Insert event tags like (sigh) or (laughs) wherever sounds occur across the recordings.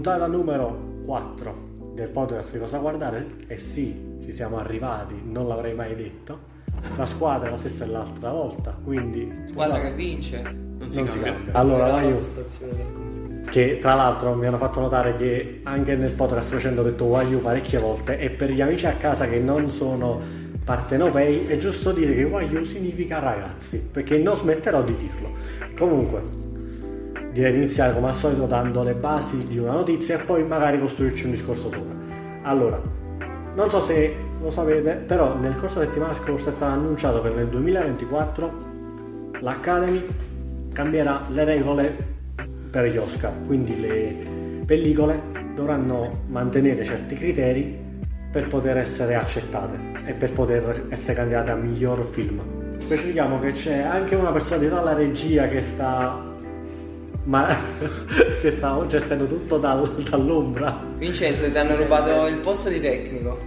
puntata numero 4 del podcast di Cosa Guardare e sì, ci siamo arrivati, non l'avrei mai detto. La squadra è la stessa dell'altra volta, quindi... Squadra no, che vince. Non si non si cambia. casca. Allora, la io. che tra l'altro mi hanno fatto notare che anche nel podcast precedente ho detto Wagyu parecchie volte e per gli amici a casa che non sono partenopei è giusto dire che Wagyu significa ragazzi perché non smetterò di dirlo comunque direi di iniziare come al solito dando le basi di una notizia e poi magari costruirci un discorso sopra allora non so se lo sapete però nel corso della settimana scorsa è stato annunciato che nel 2024 l'Academy cambierà le regole per gli Oscar, quindi le pellicole dovranno mantenere certi criteri per poter essere accettate e per poter essere candidate a miglior film. Specifichiamo che c'è anche una persona dietro alla regia che sta ma (laughs) che sta gestendo tutto dal- dall'ombra. Vincenzo, ti hanno rubato il posto di tecnico.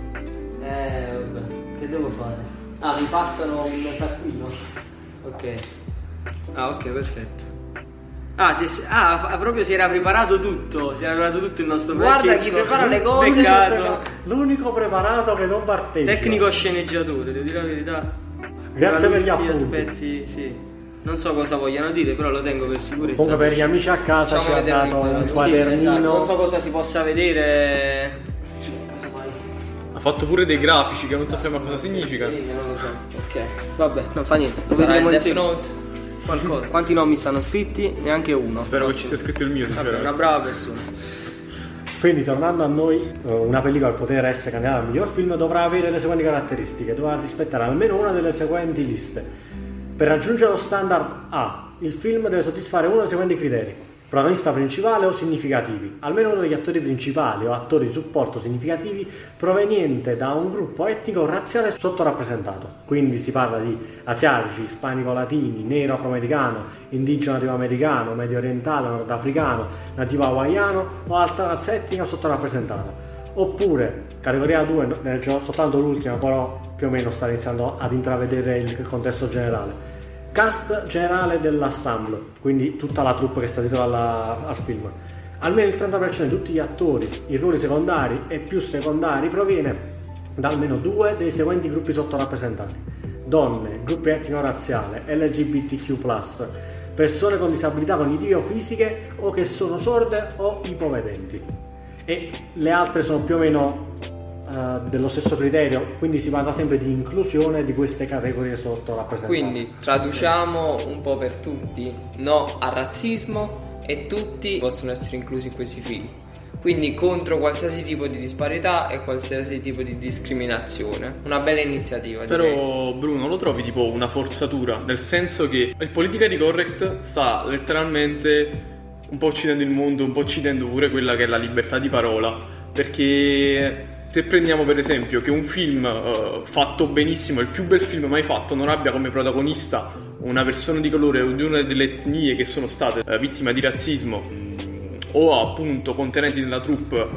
Eh, vabbè, che devo fare? Ah, mi passano un taccuino. Ok. Ah, ok, perfetto. Ah, si- si- ah, fa- proprio si era preparato tutto. Si era preparato tutto il nostro Guarda Francesco. chi prepara le (laughs) cose. Peccato. L'unico preparato che non partecipa. Tecnico sceneggiatore, devo dire la verità. Grazie per gli appunti. aspetti, sì. Non so cosa vogliano dire, però lo tengo per sicurezza. Comunque per gli amici a casa Facciamo ci ha dato un inquadrato. Sì, quadernino. esatto, Non so cosa si possa vedere. Ha fatto pure dei grafici che non sappiamo cosa significano. Sì, non lo so. Ok, vabbè, non fa niente. Lo Sarà il vedremo insieme. Note. Qualcosa. Quanti nomi stanno scritti? Neanche uno. Spero che ci sia scritto il mio, Vabbè, una brava persona. Quindi tornando a noi, eh, una pellicola per poter essere candidata al miglior film dovrà avere le seguenti caratteristiche, dovrà rispettare almeno una delle seguenti liste. Per raggiungere lo standard A, il film deve soddisfare uno dei seguenti criteri. Protagonista principale o significativi, almeno uno degli attori principali o attori di supporto significativi proveniente da un gruppo etnico o razziale sottorappresentato. Quindi si parla di asiatici, ispanico-latini, nero afroamericano, indigeno nativo americano, medio orientale, nordafricano, nativo hawaiano o altra razza etnica sottorappresentata. Oppure, categoria 2, ne leggerò soltanto l'ultima, però più o meno sta iniziando ad intravedere il contesto generale. Cast generale dell'ensemble, quindi tutta la troupe che sta dietro alla- al film. Almeno il 30% di tutti gli attori, i ruoli secondari e più secondari proviene da almeno due dei seguenti gruppi sottorappresentati: donne, gruppi etnico-razziale, LGBTQ, persone con disabilità cognitive o fisiche o che sono sorde o ipovedenti. E le altre sono più o meno eh, dello stesso criterio, quindi si parla sempre di inclusione di queste categorie sottorappresentate. Quindi traduciamo un po' per tutti, no al razzismo e tutti possono essere inclusi in questi film. Quindi contro qualsiasi tipo di disparità e qualsiasi tipo di discriminazione. Una bella iniziativa. direi. Però Bruno lo trovi tipo una forzatura, nel senso che il politically correct sta letteralmente un po' uccidendo il mondo, un po' uccidendo pure quella che è la libertà di parola, perché se prendiamo per esempio che un film eh, fatto benissimo, il più bel film mai fatto, non abbia come protagonista una persona di colore o di una delle etnie che sono state eh, vittime di razzismo o appunto contenenti nella troupe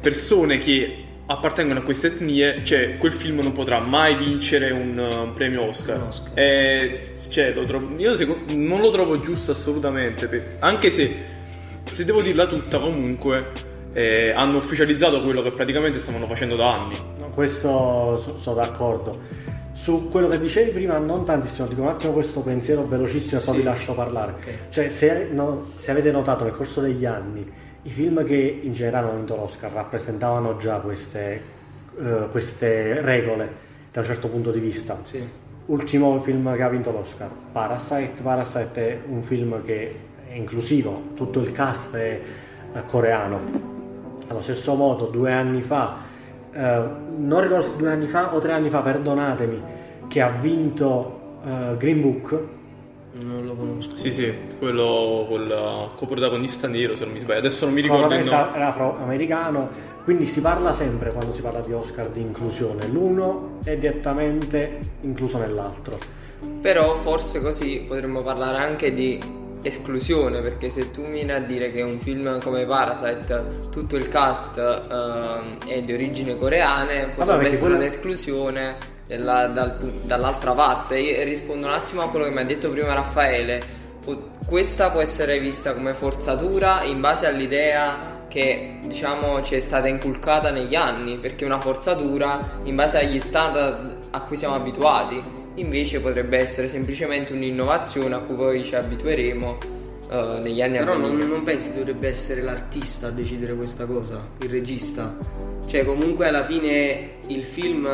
persone che appartengono a queste etnie, cioè quel film non potrà mai vincere un, uh, un premio Oscar. Un Oscar. Eh, cioè, lo trovo- io seco- non lo trovo giusto assolutamente, per- anche se, se devo dirla tutta comunque, eh, hanno ufficializzato quello che praticamente stavano facendo da anni. No, questo so- sono d'accordo. Su quello che dicevi prima, non tantissimo, dico un attimo questo pensiero velocissimo e poi Sì. vi lascio parlare. Ok. Cioè, se, no- se avete notato nel corso degli anni, i film che in generale hanno vinto l'Oscar rappresentavano già queste, eh, queste regole da un certo punto di vista. Sì. Ultimo film che ha vinto l'Oscar, Parasite. Parasite è un film che è inclusivo, tutto il cast è eh, coreano. Allo stesso modo, due anni fa, eh, non ricordo se due anni fa o tre anni fa, perdonatemi, che ha vinto Green Book. Non lo conosco. Sì, sì, quello con il coprotagonista nero, se non mi sbaglio. Adesso non mi ricordo il protagonista nome. era afroamericano, quindi si parla sempre quando si parla di Oscar di inclusione. L'uno è direttamente incluso nell'altro. Però forse così potremmo parlare anche di esclusione, perché se tu vieni a dire che un film come Parasite, tutto il cast ehm, è di origini coreane, potrebbe perché essere quello- un'esclusione della- dal dall'altra parte. Io rispondo un attimo a quello che mi ha detto prima Raffaele. Questa può essere vista come forzatura in base all'idea che diciamo ci è stata inculcata negli anni, perché è una forzatura in base agli standard a cui siamo abituati. Invece potrebbe essere semplicemente un'innovazione a cui poi ci abitueremo eh, negli anni Però a venire. non pensi dovrebbe essere l'artista a decidere questa cosa, il regista. Cioè, comunque alla fine il film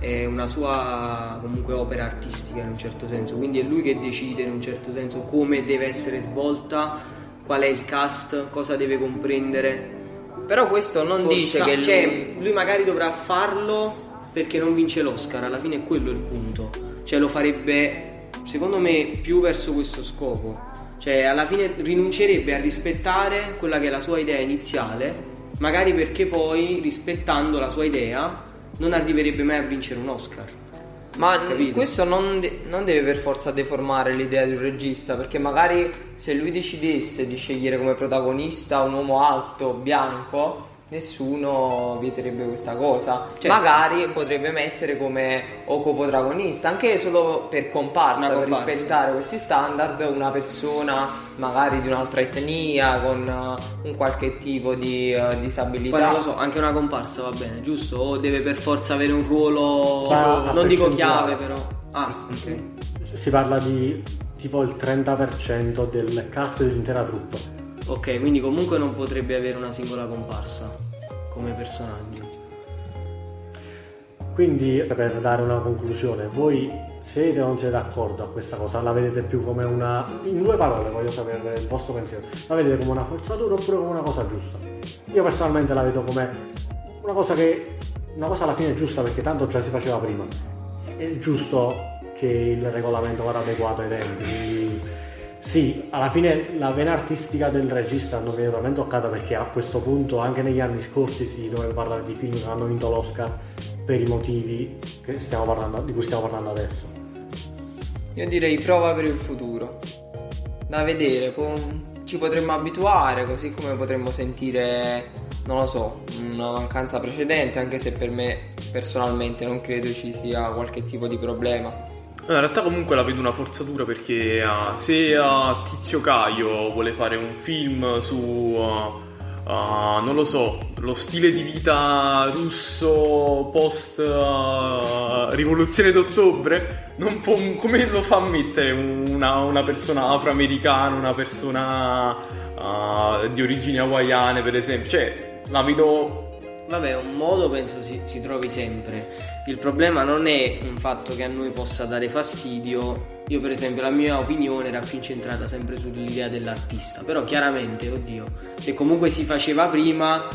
è una sua comunque opera artistica in un certo senso, quindi è lui che decide in un certo senso come deve essere svolta, qual è il cast, cosa deve comprendere. Però questo non Forza- dice che lui... cioè, lui magari dovrà farlo perché non vince l'Oscar, alla fine è quello il punto. Cioè lo farebbe secondo me più verso questo scopo. Cioè alla fine rinuncerebbe a rispettare quella che è la sua idea iniziale, magari perché poi rispettando la sua idea non arriverebbe mai a vincere un Oscar. Ma Capito? questo non, de- non deve per forza deformare l'idea di un regista, perché magari se lui decidesse di scegliere come protagonista un uomo alto, bianco, nessuno vieterebbe questa cosa. Certo. Magari potrebbe mettere come o coprotagonista, anche solo per comparsa, Una per comparsa. rispettare questi standard, una persona magari di un'altra etnia, con eh, un qualche tipo di eh, disabilità. Poi non lo so, anche una comparsa va bene, giusto? O deve per forza avere un ruolo, Ma a non dico chiave però. Ah, ok. Si parla di tipo il 30% del cast dell'intera troupe. Ok, quindi comunque non potrebbe avere una singola comparsa come personaggio. Quindi, per dare una conclusione, voi siete o non siete d'accordo a questa cosa? La vedete più come una. In due parole voglio sapere il vostro pensiero. La vedete come una forzatura oppure come una cosa giusta? Io personalmente la vedo come una cosa che. una cosa alla fine giusta perché tanto già si faceva prima. È giusto che il regolamento vada adeguato ai tempi. Sì, alla fine la vena artistica del regista non viene veramente toccata perché a questo punto anche negli anni scorsi si doveva parlare di film che hanno vinto l'Oscar per i motivi parlando- di cui stiamo parlando adesso. Io direi prova per il futuro. Da vedere, po- ci potremmo abituare, così come potremmo sentire, non lo so, una mancanza precedente, anche se per me personalmente non credo ci sia qualche tipo di problema. In realtà comunque la vedo una forzatura perché ah, se ah, Tizio Caio vuole fare un film su, ah, non lo so, lo stile di vita russo post rivoluzione d'ottobre, non può- come lo fa a mettere una, una persona afroamericana, una persona di origini hawaiane per esempio? Cioè, la vedo... Vabbè, un modo penso si, si trovi sempre. Il problema non è un fatto che a noi possa dare fastidio. Io, per esempio, la mia opinione era più incentrata sempre sull'idea dell'artista. Però, chiaramente, oddio, se comunque si faceva prima,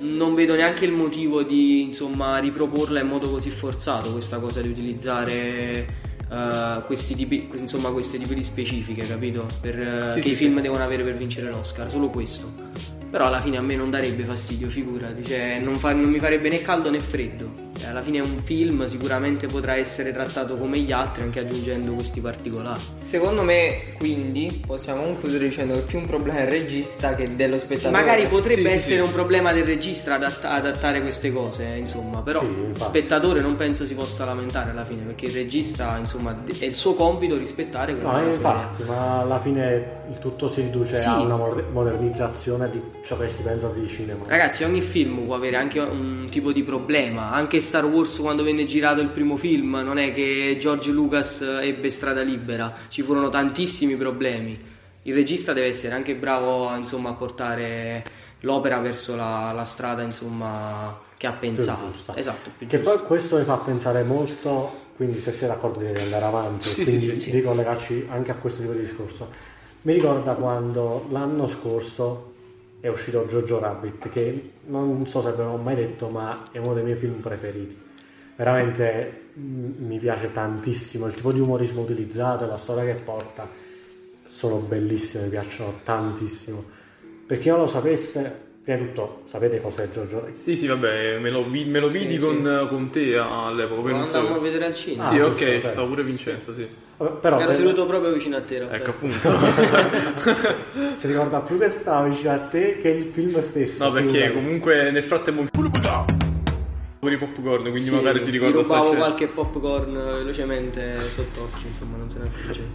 non vedo neanche il motivo di insomma riproporla in modo così forzato questa cosa di utilizzare. eh, questi tipi, insomma, questi tipi di specifiche, capito? Per, eh, Sì, che sì, i film devono avere per vincere l'Oscar, solo questo. Però alla fine a me non darebbe fastidio, figurati, cioè non, fa- non mi farebbe né caldo né freddo. Alla fine è un film, sicuramente potrà essere trattato come gli altri, anche aggiungendo questi particolari. Secondo me, quindi, possiamo concludere dicendo che è più un problema del regista che dello spettatore. Magari potrebbe Sì, essere sì. un problema del regista adatt- adattare queste cose, eh, insomma, però Sì, lo infatti. spettatore non penso si possa lamentare alla fine, perché il regista, insomma, è il suo compito rispettare quella No, che la sua idea. infatti, ma alla fine il tutto si riduce Sì. a una moder- modernizzazione di ciò che si pensa di cinema. Ragazzi, ogni film può avere anche un tipo di problema. Anche Star Wars, quando venne girato il primo film, non è che George Lucas ebbe strada libera, ci furono tantissimi problemi. Il regista deve essere anche bravo insomma, a portare l'opera verso la, la strada insomma, che ha pensato. Esatto, più Che poi questo mi fa pensare molto, quindi se siete d'accordo di andare avanti Sì, e quindi sì, sì. di collegarci anche a questo tipo di discorso. Mi ricorda quando l'anno scorso è uscito Jojo Rabbit, che non so se avevo mai detto, ma è uno dei miei film preferiti. Veramente mm, mi piace tantissimo il tipo di umorismo utilizzato e la storia che porta. Sono bellissime, mi piacciono tantissimo. Per chi non lo sapesse, prima di tutto, sapete cos'è Jojo Rabbit? Sì, sì, vabbè, me lo, vi- me lo Sì, vidi sì. con, con te all'epoca. Lo non so- a vedere al cinema. Ah, sì, giusto, ok, ok. ci stava pure Vincenzo, sì. Però Ero per- seduto proprio vicino a te, Raffaele. Ecco appunto. (laughs) si ricorda più che stava vicino a te che il film stesso. No, perché comunque nel frattempo il pure i popcorn, quindi Sì, magari si ricorda rubavo qualche popcorn velocemente sott'occhio, insomma, non se ne accorgeva.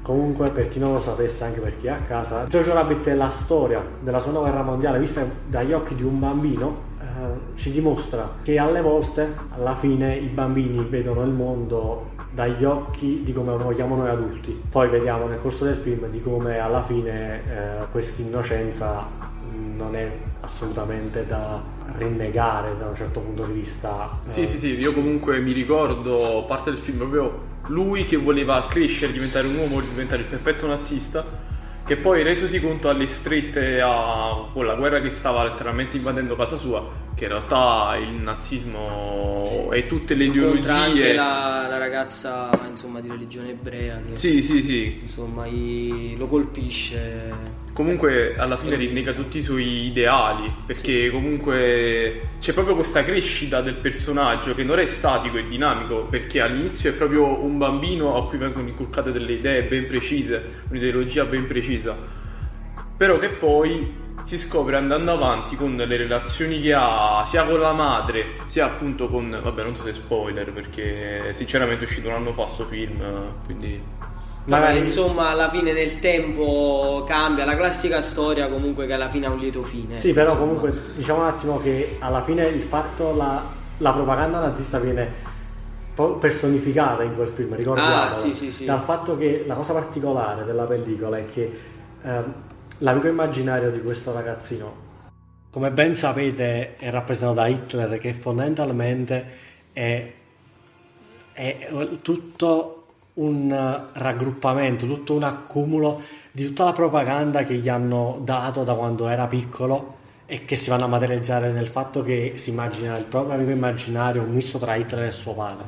Comunque, per chi non lo sapesse, anche per chi è a casa, Jojo Rabbit è la storia della seconda guerra mondiale vista dagli occhi di un bambino. eh, ci dimostra che alle volte, alla fine, i bambini vedono il mondo dagli occhi di come lo vogliamo noi adulti. Poi vediamo nel corso del film di come alla fine eh, questa innocenza non è assolutamente da rinnegare da un certo punto di vista. eh, Sì, sì, sì, io comunque mi ricordo parte del film proprio lui che voleva crescere, diventare un uomo, diventare il perfetto nazista, che poi resosi conto alle strette a con la guerra che stava letteralmente invadendo casa sua, che in realtà il nazismo e tutte le Incontra anche ideologie... la, la ragazza, insomma, di religione ebrea che, Sì, sì, sì. insomma, gli- lo colpisce. Comunque alla fine rinnega tutti i suoi ideali, perché comunque c'è proprio questa crescita del personaggio che non è statico e dinamico, perché all'inizio è proprio un bambino a cui vengono inculcate delle idee ben precise, un'ideologia ben precisa, però che poi si scopre andando avanti con le relazioni che ha sia con la madre sia appunto con vabbè non so se spoiler perché sinceramente è uscito un anno fa sto film quindi Vabbè, Magari- insomma, alla fine nel tempo cambia. La classica storia, comunque, che alla fine ha un lieto fine. Sì, però insomma. comunque diciamo un attimo che alla fine il fatto, la, la propaganda nazista viene personificata in quel film, ricordiamola. Ah, sì, sì, sì. Dal fatto che la cosa particolare della pellicola è che ehm, l'amico immaginario di questo ragazzino, come ben sapete, è rappresentato da Hitler, che fondamentalmente è, è tutto un raggruppamento, tutto un accumulo di tutta la propaganda che gli hanno dato da quando era piccolo e che si vanno a materializzare nel fatto che si immagina il proprio amico immaginario un misto tra Hitler e suo padre.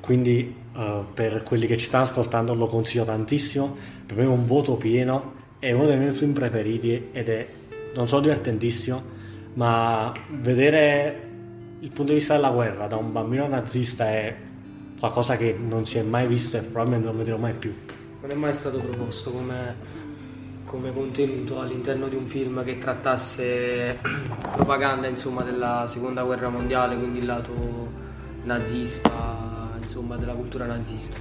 Quindi eh, per quelli che ci stanno ascoltando lo consiglio tantissimo, per me è un voto pieno, è uno dei miei film preferiti ed è non solo divertentissimo, ma vedere il punto di vista della guerra da un bambino nazista è qualcosa che non si è mai visto e probabilmente non vedrò mai più. Non è mai stato proposto come, come contenuto all'interno di un film che trattasse (clears throat) propaganda insomma, della seconda guerra mondiale, quindi il lato nazista, insomma, della cultura nazista.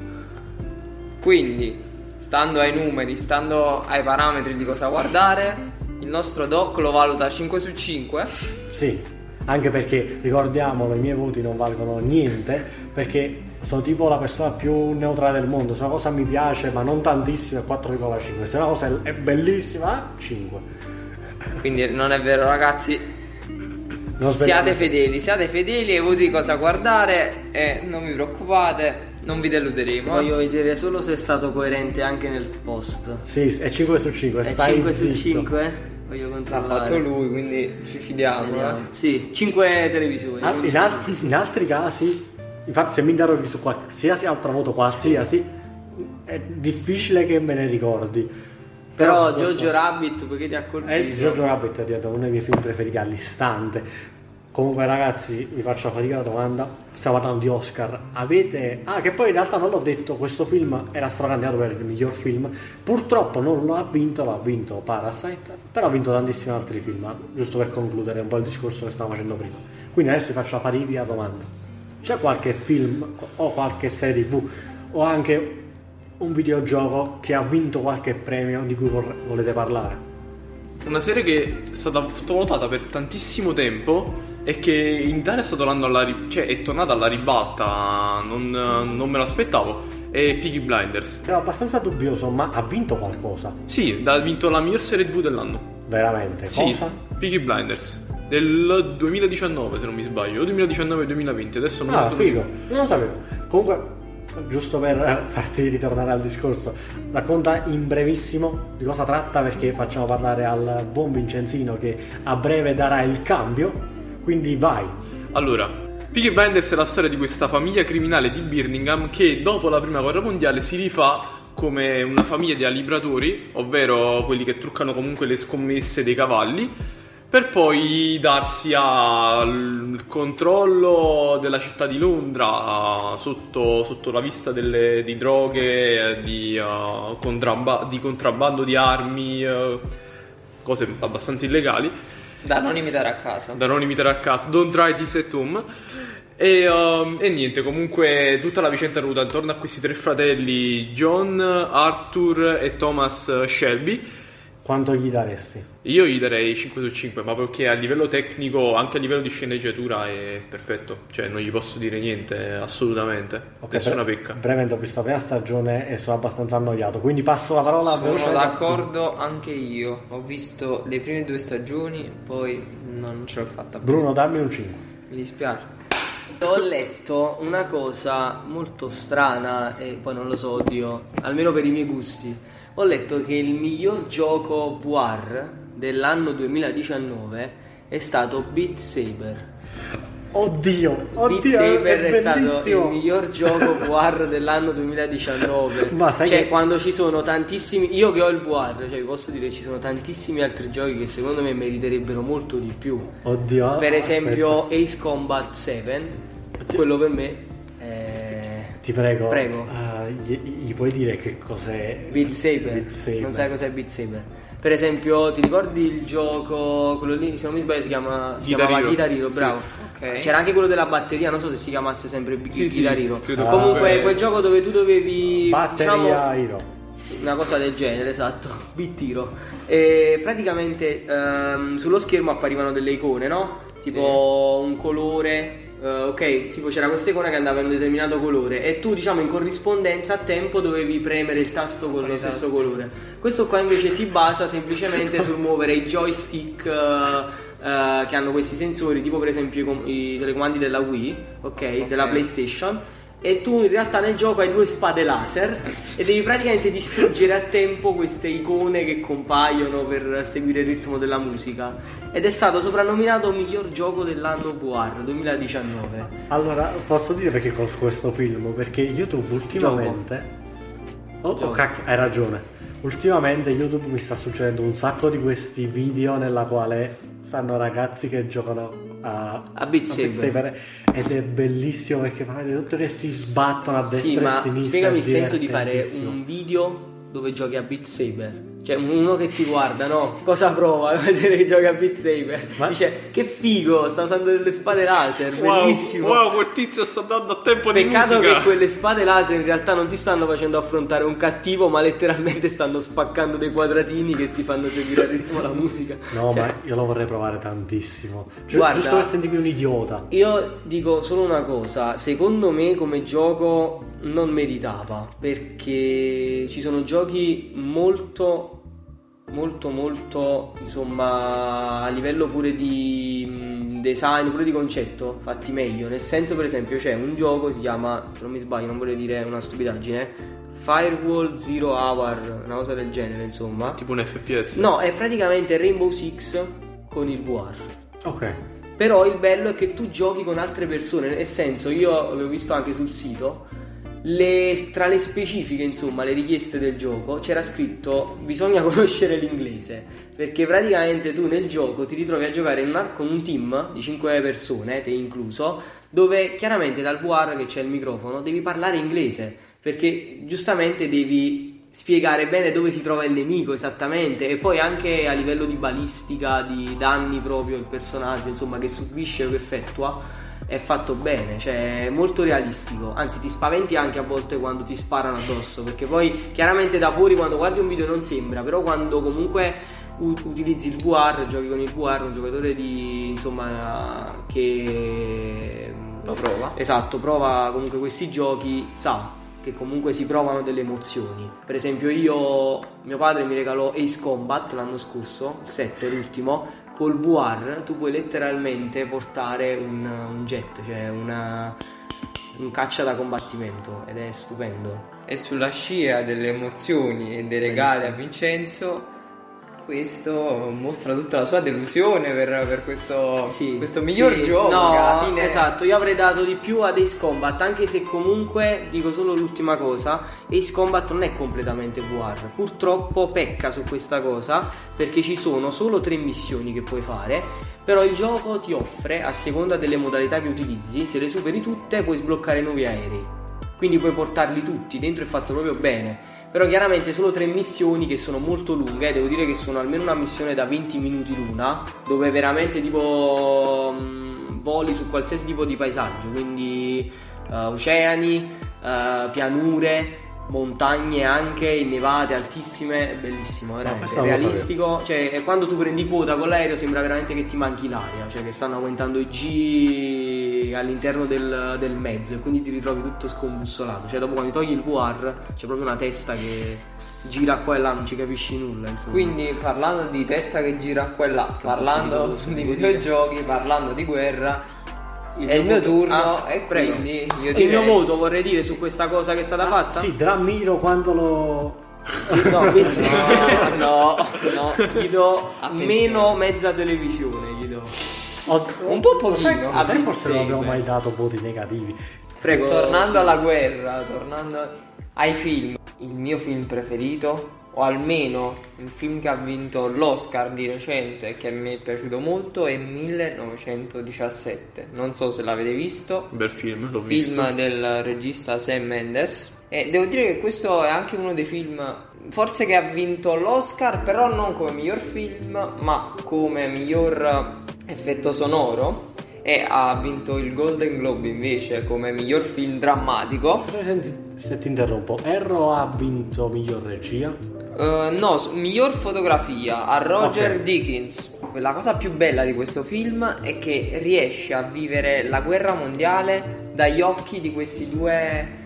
Quindi, stando ai numeri, stando ai parametri di cosa guardare, il nostro doc lo valuta 5 su 5. Sì, anche perché ricordiamolo, i miei voti non valgono niente perché sono tipo la persona più neutrale del mondo. Se una cosa mi piace ma non tantissimo è 4,5. Se una cosa è- bellissima, 5. Quindi non è vero, ragazzi. Siate fedeli, siate fedeli ai voti di cosa guardare e non vi preoccupate, non vi deluderemo. Voglio vedere solo se è stato coerente anche nel post. Sì, è 5 su 5. È Stai 5 su zitto. 5? Voglio L'ha controllare. fatto lui, quindi ci fidiamo. eh. Sì, 5 televisori. Ah, in, al- in altri casi, infatti, se mi interroghi su qualsiasi altro voto, qualsiasi, è difficile che me ne ricordi. Però questo- Jojo Rabbit, perché ti ha colpito? Eh, Jojo Rabbit è diventato uno dei miei film preferiti all'istante. Comunque, ragazzi, vi faccio fatica la domanda. Stiamo parlando di Oscar. Avete. Ah, che poi in realtà non l'ho detto, questo film era stracandidato per il miglior film. Purtroppo non lo ha vinto, l'ha vinto Parasite. Però ha vinto tantissimi altri film. Giusto per concludere un po' il discorso che stavamo facendo prima. Quindi adesso vi faccio la fatica domanda. C'è qualche film o qualche serie TV o anche un videogioco che ha vinto qualche premio di cui volete parlare? Una serie che è stata sottovalutata per tantissimo tempo e che in Italia sta tornando alla ri- cioè è tornata alla ribalta, non, non me l'aspettavo, è Peaky Blinders. Ero abbastanza dubbioso, ma ha vinto qualcosa. Sì, ha vinto la miglior serie TV dell'anno. Veramente. Sì, Cosa? Peaky Blinders. Del 2019 se non mi sbaglio, o 2019-2020, adesso non Ah, lo so. figo. Non lo sapevo. Comunque, giusto per (laughs) farti ritornare al discorso, racconta in brevissimo di cosa tratta perché facciamo parlare al buon Vincenzino che a breve darà il cambio. Quindi vai. Allora, Peaky Blinders è la storia di questa famiglia criminale di Birmingham che dopo la prima guerra mondiale si rifà come una famiglia di alibratori, ovvero quelli che truccano comunque le scommesse dei cavalli, per poi darsi al controllo della città di Londra sotto, sotto la vista delle- di droghe, di, eh, contrabba- di contrabbando di armi, eh, cose abbastanza illegali. Da non imitare a casa. da non imitare a casa. Don't try this at home. E, um, e niente, comunque tutta la vicenda è ruota intorno a questi tre fratelli, John, Arthur e Thomas Shelby. Quanto gli daresti? Io gli darei 5 su 5, ma perché a livello tecnico, anche a livello di sceneggiatura è perfetto. Cioè, non gli posso dire niente, assolutamente. Ok, Nessuna bre- pecca. Brevemente ho visto la prima stagione e sono abbastanza annoiato, quindi passo la parola Sono velocemente. d'accordo anche io. Ho visto le prime due stagioni, poi non ce l'ho fatta. più. Bruno, dammi un 5. Mi dispiace. Ho letto una cosa molto strana e poi non lo so, oddio, almeno per i miei gusti. Ho letto che il miglior gioco VR dell'anno 2019 è stato Beat Saber. Oddio, oddio, Beat Saber è, è, stato il miglior gioco (laughs) VR dell'anno 2019. Ma sai cioè, che- quando ci sono tantissimi. Io che ho il VR, cioè, vi posso dire ci sono tantissimi altri giochi che secondo me meriterebbero molto di più. Oddio. Per aspetta. esempio, Ace Combat 7. Quello per me è. Ti prego. Prego. eh, gli, gli puoi dire che cos'è Beat Saber. Beat Saber. Non sai cos'è Beat Saber? Per esempio, ti ricordi il gioco, quello lì, se non mi sbaglio, si, chiama, si Guitar chiamava Hero. Guitar Hero, Sì. bravo. Ok. C'era anche quello della batteria, non so se si chiamasse sempre Gu- Sì, sì, Guitar Hero. Comunque, quel gioco dove tu dovevi. Batteria diciamo, Hero. una cosa del genere, esatto, (laughs) bittiro. E praticamente ehm, sullo schermo apparivano delle icone, no? Tipo un colore. Eh, ok, tipo c'era questa icona che andava in un determinato colore e tu diciamo in corrispondenza a tempo dovevi premere il tasto con lo stesso tasti. colore. Questo qua invece si basa semplicemente (laughs) sul muovere i joystick eh, eh, che hanno questi sensori, tipo per esempio i, com- i telecomandi della Wii, ok, della PlayStation. E tu in realtà nel gioco hai due spade laser e devi praticamente distruggere a tempo queste icone che compaiono per seguire il ritmo della musica. Ed è stato soprannominato miglior gioco dell'anno VR 2019. Allora, posso dire perché con questo film? Perché YouTube ultimamente. Oh, oh, cacchio, hai ragione. Ultimamente YouTube mi sta succedendo un sacco di questi video nella quale stanno ragazzi che giocano a, A Beat Saber. ed è bellissimo perché fa vedere tutto che si sbattono a destra Sì, e a sinistra. spiegami il senso di fare un video dove giochi a Beat Saber. Cioè, uno che ti guarda, no? Cosa prova a (laughs) vedere che gioca a Beat Saber? Ma- Dice, che figo, sta usando delle spade laser, Wow, bellissimo. wow, quel tizio sta dando a tempo di Peccato che quelle spade laser in realtà non ti stanno facendo affrontare un cattivo, ma letteralmente stanno spaccando dei quadratini che ti fanno seguire al ritmo la musica. No, Cioè, ma io lo vorrei provare tantissimo. Gi- Guarda- giusto per sentirmi un idiota. Io dico solo una cosa, secondo me come gioco non meritava, perché ci sono giochi molto molto molto insomma a livello pure di design pure di concetto fatti meglio nel senso per esempio c'è un gioco si chiama se non mi sbaglio non vorrei dire una stupidaggine Firewall Zero Hour una cosa del genere insomma Tipo un FPS. no è praticamente Rainbow Six con il VR Ok. però il bello è che tu giochi con altre persone, nel senso, io avevo visto anche sul sito, le- tra le specifiche, insomma, le richieste del gioco, c'era scritto bisogna (laughs) conoscere l'inglese, perché praticamente tu nel gioco ti ritrovi a giocare una- con un team di 5 persone, te incluso, dove chiaramente dal VR che c'è il microfono devi parlare inglese, perché giustamente devi spiegare bene dove si trova il nemico esattamente e poi anche a livello di balistica, di danni proprio il personaggio, insomma, che subisce o che effettua è fatto bene, cioè è molto realistico, anzi ti spaventi anche a volte quando ti sparano addosso, perché poi chiaramente da fuori quando guardi un video non sembra, però quando comunque u- utilizzi il VR, giochi con il VR, un giocatore di insomma che Lo prova. Esatto, prova comunque questi giochi, sa che comunque si provano delle emozioni. Per esempio io, mio padre mi regalò Ace Combat l'anno scorso, il 7 l'ultimo, col VR tu puoi letteralmente portare un, un jet, cioè una, un caccia da combattimento ed è stupendo. E sulla scia delle emozioni e dei regali a Vincenzo, questo mostra tutta la sua delusione per, per questo, Sì, questo miglior sì. gioco. No, fine esatto, io avrei dato di più ad Ace Combat, anche se comunque, dico solo l'ultima cosa, Ace Combat non è completamente VR. Purtroppo pecca su questa cosa, perché ci sono solo tre missioni che puoi fare, però il gioco ti offre, a seconda delle modalità che utilizzi, se le superi tutte puoi sbloccare nuovi aerei. quindi puoi portarli tutti, dentro è fatto proprio bene. Però chiaramente solo tre missioni che sono molto lunghe, eh, devo dire che sono almeno una missione da 20 minuti l'una, dove veramente tipo mh, voli su qualsiasi tipo di paesaggio, quindi uh, oceani, uh, pianure, montagne anche innevate altissime, è bellissimo, veramente lo realistico. Cioè, quando tu prendi quota con l'aereo sembra veramente che ti manchi l'aria, cioè che stanno aumentando i G all'interno del, del mezzo e quindi ti ritrovi tutto scombussolato. Cioè, dopo quando togli il VR c'è proprio una testa che gira qua e là, non ci capisci nulla. Insomma. Quindi parlando di testa che gira qua e là, parlando pericoloso, di videogiochi, parlando di guerra, è il mio voto- turno Ah, e prego. quindi io Il direi... mio voto vorrei dire su questa cosa che è stata fatta? Sì, Drammiro quando lo... No, (laughs) No, no, no. gli do (laughs) Attenzione. meno mezza televisione. Gli do. ho- Un po' sai- pochino. sai, A forse non abbiamo mai dato voti negativi. Prego. Tornando alla guerra, tornando ai film, il mio film preferito, o almeno il film che ha vinto l'Oscar di recente, che mi è piaciuto molto, è 1917. Non so se l'avete visto. Bel film, l'ho visto. Film del regista Sam Mendes. E devo dire che questo è anche uno dei film, forse che ha vinto l'Oscar, però non come miglior film, ma come miglior effetto sonoro. E ha vinto il Golden Globe invece come miglior film drammatico. Senti, se ti interrompo, Erro ha vinto miglior regia. Eh, no, miglior fotografia a Roger Ok. Dickens. La cosa più bella di questo film è che riesce a vivere la guerra mondiale dagli occhi di questi due.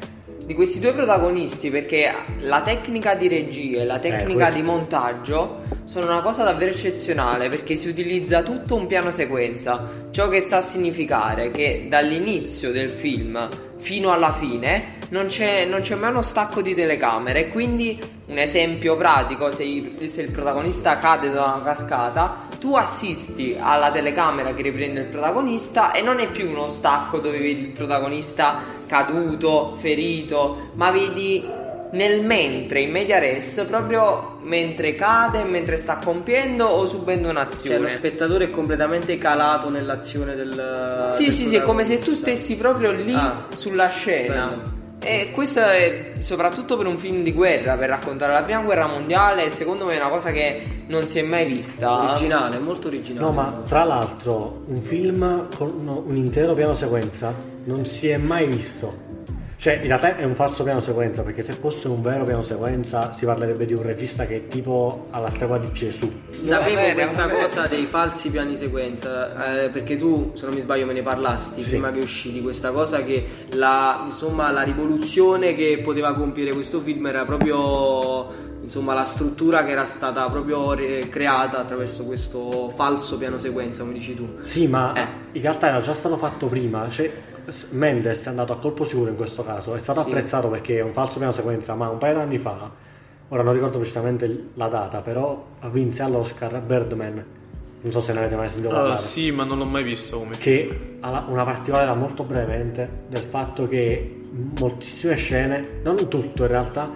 Di questi due protagonisti, perché la tecnica di regia e la tecnica questo. di montaggio sono una cosa davvero eccezionale perché si utilizza tutto un piano sequenza. Ciò che sta a significare che dall'inizio del film fino alla fine non c'è, non c'è mai uno stacco di telecamere. Quindi, un esempio pratico: se il, se il protagonista cade da una cascata, tu assisti alla telecamera che riprende il protagonista e non è più uno stacco dove vedi il protagonista caduto, ferito, ma vedi nel mentre, in media res, proprio mentre cade, mentre sta compiendo o subendo Cioè, lo un'azione. spettatore è completamente calato nell'azione del. Sì, del sì, sì, è come se tu stessi proprio lì Ah, sulla scena. bello. E questo è soprattutto per un film di guerra, per raccontare la prima guerra mondiale, secondo me è una cosa che non si è mai vista. Originale, molto originale. No, ma tra l'altro un film con un intero piano sequenza non si è mai visto. Cioè, in realtà è un falso piano sequenza, perché se fosse un vero piano sequenza si parlerebbe di un regista che è tipo alla stregua di Gesù. Sapevo questa cosa dei falsi piani sequenza, eh, perché tu, se non mi sbaglio, me ne parlasti Sì. prima che uscì di questa cosa che la, insomma, la rivoluzione che poteva compiere questo film era proprio insomma, la struttura che era stata proprio re- creata attraverso questo falso piano sequenza, come dici tu. Sì, ma Eh. in realtà era già stato fatto prima. Cioè, Mendes è andato a colpo sicuro in questo caso. È stato Sì. apprezzato perché è un falso piano sequenza, ma un paio di anni fa, ora non ricordo precisamente la data, però vinse all'Oscar Birdman. Non so se ne avete mai sentito Ah, parlare. sì, ma non l'ho mai visto come che ha una particolarità molto brevemente del fatto che moltissime scene, non tutto in realtà,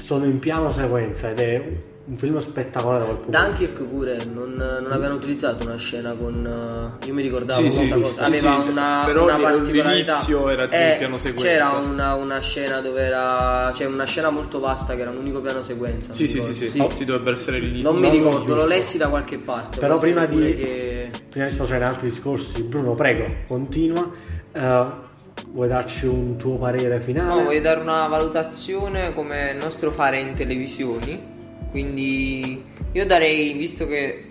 sono in piano sequenza ed è un film spettacolare da quel punto. di Dunkirk pure non, non avevano utilizzato una scena con. eh, io mi ricordavo Sì, sì, questa sì, cosa. sì, Aveva sì, una, però una particolarità. l'inizio era tipo Eh, un piano sequenza. C'era una, una scena dove era. Cioè una scena molto vasta che era un unico piano sequenza. Sì, sì, sì, sì, Oh. sì, dovrebbe essere l'inizio. Non mi ricordo, l'ho lessi da qualche parte. Però prima di- che- Prima di sfociare in altri discorsi, Bruno, prego, continua. Eh, vuoi darci un tuo parere finale? No, voglio dare una valutazione come il nostro fare in televisioni. Quindi io darei, visto che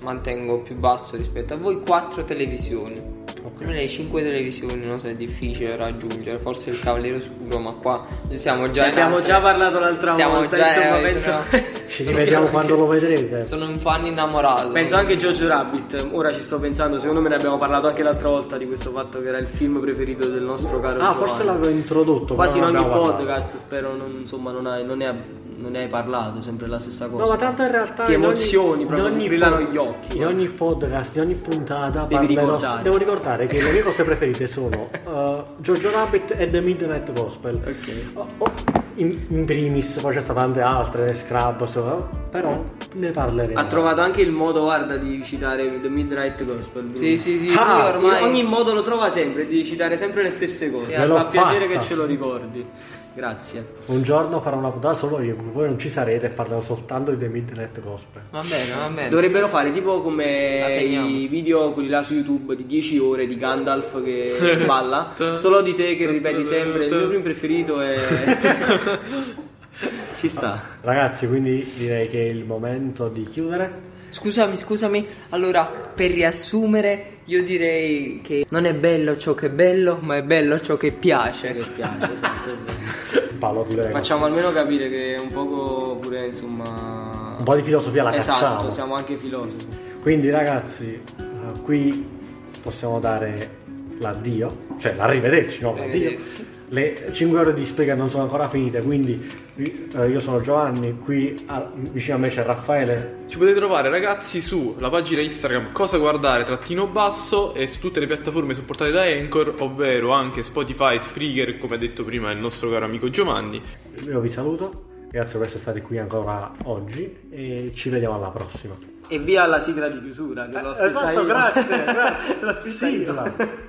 mantengo più basso rispetto a voi, 4 televisioni. Per me le 5 televisioni non so, è difficile raggiungere, forse il Cavaliere Oscuro, ma qua siamo già Ne abbiamo altre- già parlato l'altra Siamo volta. già- insomma, eh, penso, sono- Ci rivediamo quando lo vedrete. Sono un fan innamorato. penso anche Jojo Rabbit. Ora ci sto pensando, secondo me ne abbiamo parlato anche l'altra volta di questo fatto che era il film preferito del nostro caro Ah, Giovanni. forse l'avevo introdotto. Quasi in ogni abbiamo parlato. podcast, spero non, insomma, non, hai- non ne, ha- non ne hai parlato, sempre la stessa cosa. No, ma tanto in realtà Ti in ogni- emozioni in proprio, ogni brillano gli occhi. In ogni podcast, in ogni puntata Devi parlerò- ricordare. devo ricordare che le mie cose preferite sono (laughs) uh, Jojo Rabbit e The Midnight Gospel. Ok. Oh, oh, in, in primis, poi c'è stata tante altre, Scrub, so, però ne parleremo. Ha trovato anche il modo, guarda, di citare The Midnight Gospel. Sì, sì, sì, Ah, ormai... Ogni modo lo trova sempre di citare sempre le stesse cose. L'ho Fa piacere che ce lo ricordi. Grazie. Un giorno farò una puntata solo io, voi non ci sarete e parlerò soltanto di The Midnight Gospel. Va bene, va bene. Dovrebbero fare tipo come i video quelli là su YouTube di 10 ore di Gandalf che (laughs) balla, solo di te che ripeti sempre. Il mio primo preferito è. (laughs) Ci sta. Ragazzi, quindi direi che è il momento di chiudere. Scusami, scusami. Allora, per riassumere, io direi che non è bello ciò che è bello, ma è bello ciò che piace. Che piace, esatto. è. Paolo. Facciamo almeno capire che un poco pure insomma. Un po' di filosofia la Esatto, cacciamo. siamo anche filosofi. Quindi ragazzi, eh, qui possiamo dare l'addio, cioè l'arrivederci, no? L'addio. Le 5 ore di spiega non sono ancora finite, quindi io sono Giovanni, qui a- vicino a me c'è Raffaele. Ci potete trovare ragazzi sulla pagina Instagram cosa guardare trattino basso e su tutte le piattaforme supportate da Anchor, ovvero anche Spotify, Spreaker, come ha detto prima il nostro caro amico Giovanni. Io vi saluto, grazie per essere stati qui ancora oggi e ci vediamo alla prossima. E via la sigla di chiusura che l'ho scritta Esatto, io. grazie, (laughs) grazie. l'ho scritta io. Sigla.